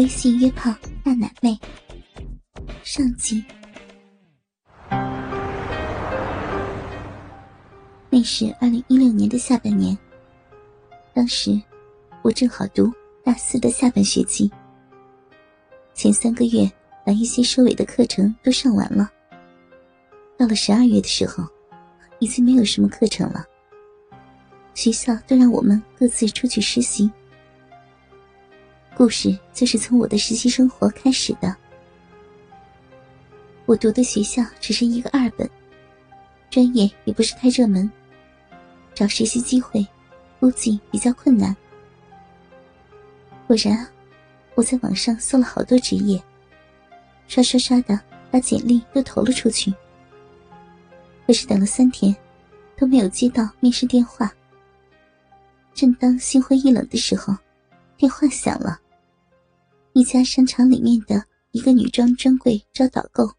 微信约炮大奶妹上集。那是二零一六年的下半年，当时我正好读大四的下半学期，前三个月把一些收尾的课程都上完了。到了十二月的时候，已经没有什么课程了，学校都让我们各自出去实习。故事就是从我的实习生活开始的。我读的学校只是一个二本，专业也不是太热门，找实习机会估计比较困难。果然，我在网上搜了好多职业，刷刷刷的把简历都投了出去。可是等了三天，都没有接到面试电话。正当心灰意冷的时候，电话响了。一家商场里面的一个女装专柜招导购，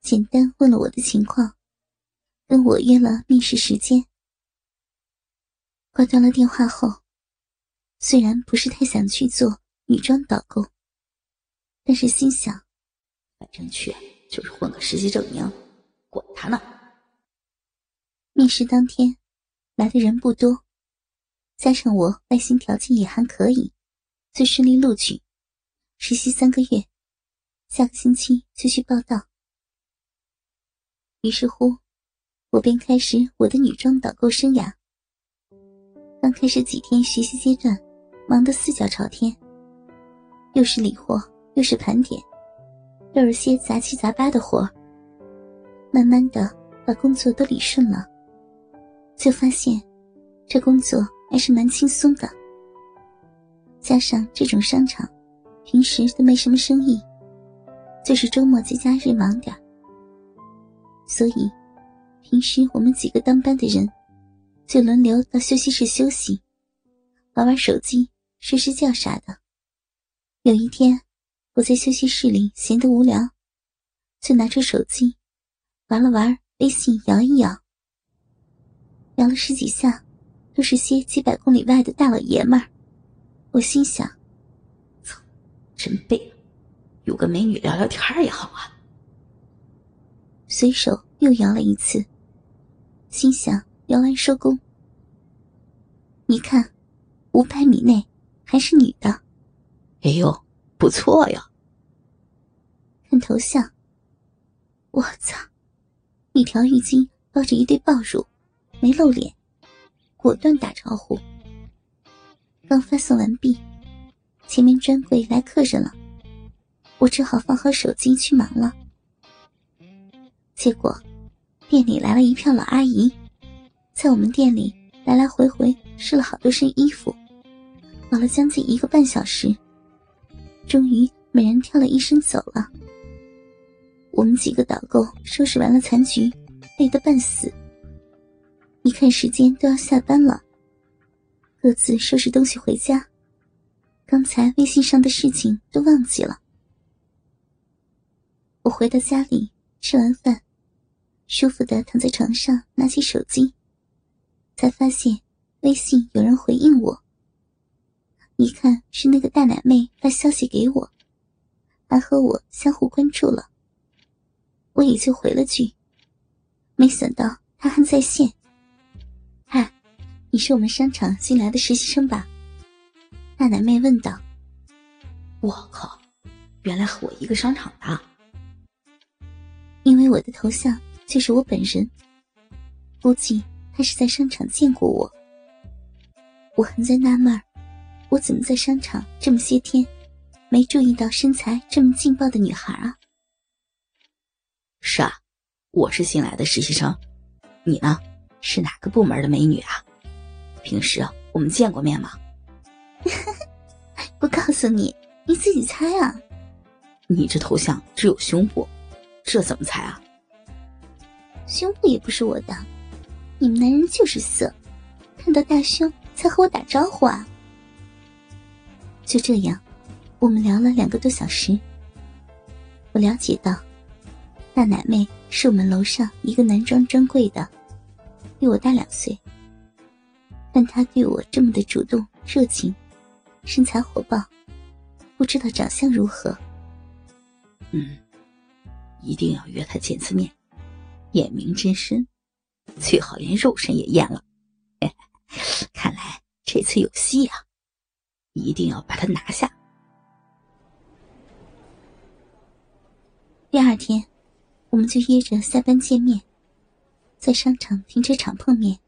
简单问了我的情况，跟我约了面试时间。挂断了电话后，虽然不是太想去做女装导购，但是心想，反正去就是混个实习证明，管他呢。面试当天来的人不多，加上我外形条件也还可以。最顺利录取，实习三个月，下个星期就去报道。于是乎，我便开始我的女装导购生涯。刚开始几天学习阶段，忙得四脚朝天，又是理货，又是盘点，又是些杂七杂八的活慢慢的，把工作都理顺了，就发现这工作还是蛮轻松的。加上这种商场，平时都没什么生意，就是周末节假日忙点所以，平时我们几个当班的人，就轮流到休息室休息，玩玩手机、睡睡觉啥的。有一天，我在休息室里闲得无聊，就拿出手机，玩了玩微信，摇一摇，摇了十几下，都是些几百公里外的大老爷们儿。我心想：“操，真背，有个美女聊聊天也好啊。”随手又摇了一次，心想：“摇完收工。”你看，五百米内还是女的。哎呦，不错呀！看头像，我操，一条浴巾包着一堆爆乳，没露脸，果断打招呼。刚发送完毕，前面专柜来客人了，我只好放好手机去忙了。结果，店里来了一票老阿姨，在我们店里来来回回试了好多身衣服，忙了将近一个半小时，终于每人挑了一身走了。我们几个导购收拾完了残局，累得半死，一看时间都要下班了。各自收拾东西回家，刚才微信上的事情都忘记了。我回到家里，吃完饭，舒服的躺在床上，拿起手机，才发现微信有人回应我。一看是那个大奶妹发消息给我，还和我相互关注了，我也就回了句。没想到她还在线。你是我们商场新来的实习生吧？大奶妹问道。我靠，原来和我一个商场的。因为我的头像就是我本人，估计他是在商场见过我。我还在纳闷，我怎么在商场这么些天，没注意到身材这么劲爆的女孩啊？是啊，我是新来的实习生，你呢？是哪个部门的美女啊？平时我们见过面吗？不告诉你，你自己猜啊！你这头像只有胸部，这怎么猜啊？胸部也不是我的，你们男人就是色，看到大胸才和我打招呼啊！就这样，我们聊了两个多小时。我了解到，大奶妹是我们楼上一个男装专柜的，比我大两岁。但他对我这么的主动热情，身材火爆，不知道长相如何。嗯，一定要约他见次面，验明真身，最好连肉身也验了。看来这次有戏啊！一定要把他拿下。第二天，我们就约着下班见面，在商场停车场碰面。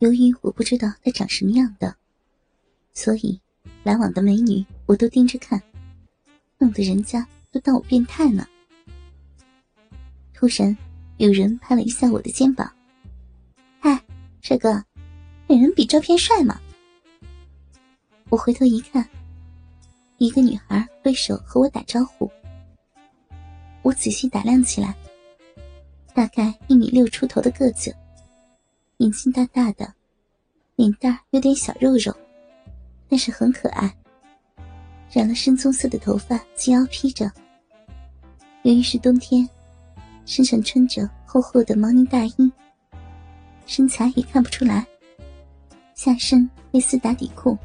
由于我不知道他长什么样的，所以来往的美女我都盯着看，弄得人家都当我变态呢。突然，有人拍了一下我的肩膀：“嗨，帅哥，本人比照片帅吗？”我回头一看，一个女孩挥手和我打招呼。我仔细打量起来，大概一米六出头的个子，眼睛大大的，脸蛋有点小肉肉，但是很可爱。染了深棕色的头发，及腰披着。由于是冬天，身上穿着厚厚的毛呢大衣，身材也看不出来。下身类似打底裤，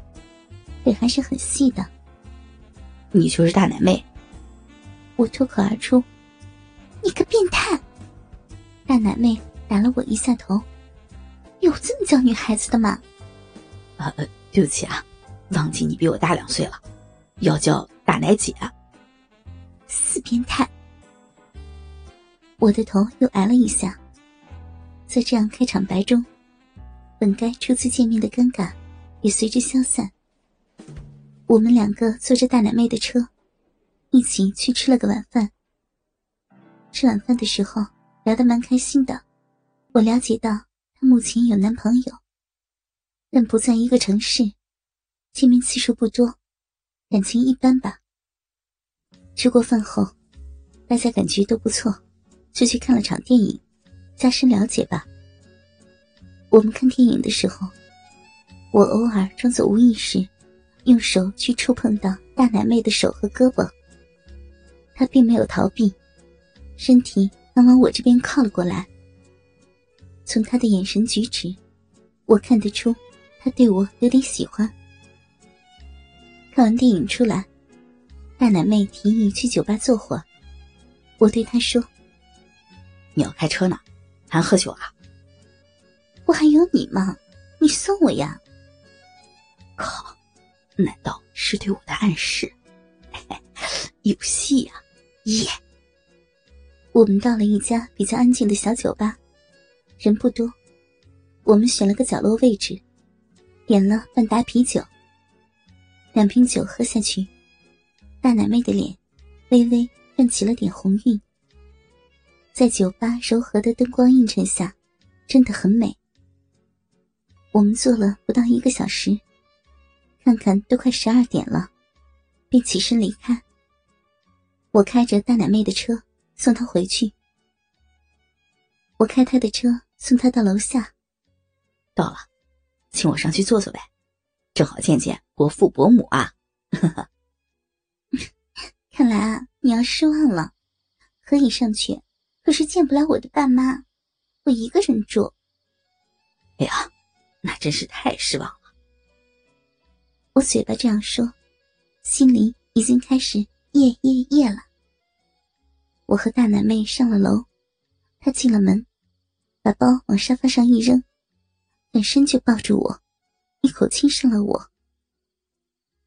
腿还是很细的。你就是大奶妹。我脱口而出：“你个变态！”大奶妹打了我一下头：“有这么叫女孩子的吗？”“啊，对不起啊，忘记你比我大两岁了，要叫大奶姐。”死变态！我的头又挨了一下。在这样开场白中，本该初次见面的尴尬也随之消散。我们两个坐着大奶妹的车。一起去吃了个晚饭。吃晚饭的时候聊得蛮开心的，我了解到她目前有男朋友，但不在一个城市，见面次数不多，感情一般吧。吃过饭后，大家感觉都不错，就去看了场电影，加深了解吧。我们看电影的时候，我偶尔装作无意识，用手去触碰到大奶妹的手和胳膊。他并没有逃避，身体刚往我这边靠了过来。从他的眼神举止，我看得出他对我有点喜欢。看完电影出来，大奶妹提议去酒吧坐会儿。我对她说：“你要开车呢，还喝酒啊？我还有你吗？你送我呀！”靠，难道是对我的暗示？有戏呀！耶！我们到了一家比较安静的小酒吧，人不多。我们选了个角落位置，点了半打啤酒。两瓶酒喝下去，大奶妹的脸微微泛起了点红晕，在酒吧柔和的灯光映衬下，真的很美。我们坐了不到一个小时，看看都快十二点了，便起身离开。我开着大奶妹的车送她回去。我开她的车送他到楼下。到了，请我上去坐坐呗，正好见见伯父伯母啊！看来啊，你要失望了。可以上去，可是见不了我的爸妈，我一个人住。哎呀，那真是太失望了。我嘴巴这样说，心里已经开始夜夜夜了。我和大奶妹上了楼，她进了门，把包往沙发上一扔，转身就抱住我，一口亲上了我。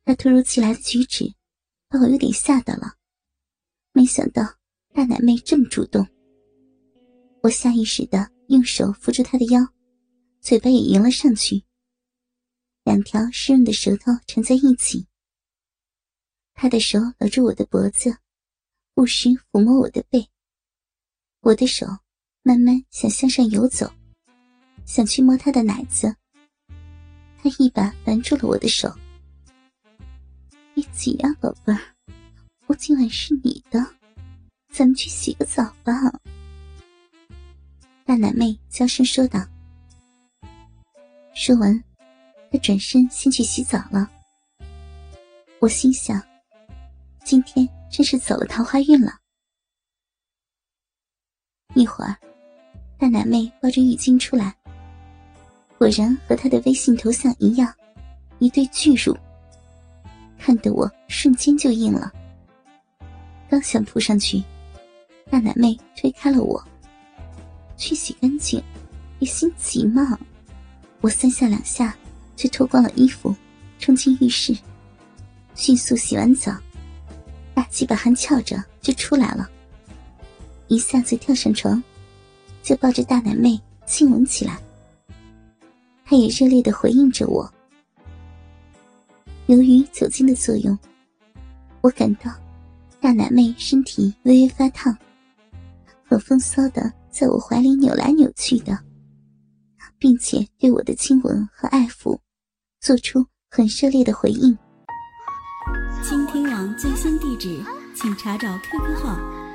她突如其来的举止，把我有点吓到了。没想到大奶妹这么主动，我下意识的用手扶住她的腰，嘴巴也迎了上去。两条湿润的舌头缠在一起，她的手搂住我的脖子。不时抚摸我的背，我的手慢慢想向上游走，想去摸他的奶子。他一把拦住了我的手：“别急呀，宝贝儿，我今晚是你的，咱们去洗个澡吧。”大奶妹娇声说道。说完，她转身先去洗澡了。我心想：今天。真是走了桃花运了。一会儿，大奶妹抱着浴巾出来，果然和她的微信头像一样，一对巨乳。看得我瞬间就硬了。刚想扑上去，大奶妹推开了我。去洗干净，别心急嘛。我三下两下就脱光了衣服，冲进浴室，迅速洗完澡，大鸡巴还翘着就出来了。一下子跳上床，就抱着大奶妹亲吻起来。他也热烈的回应着我。由于酒精的作用，我感到大奶妹身体微微发烫，很风骚的在我怀里扭来扭去的，并且对我的亲吻和爱抚做出很热烈的回应。倾听网最新地址，请查找 QQ 号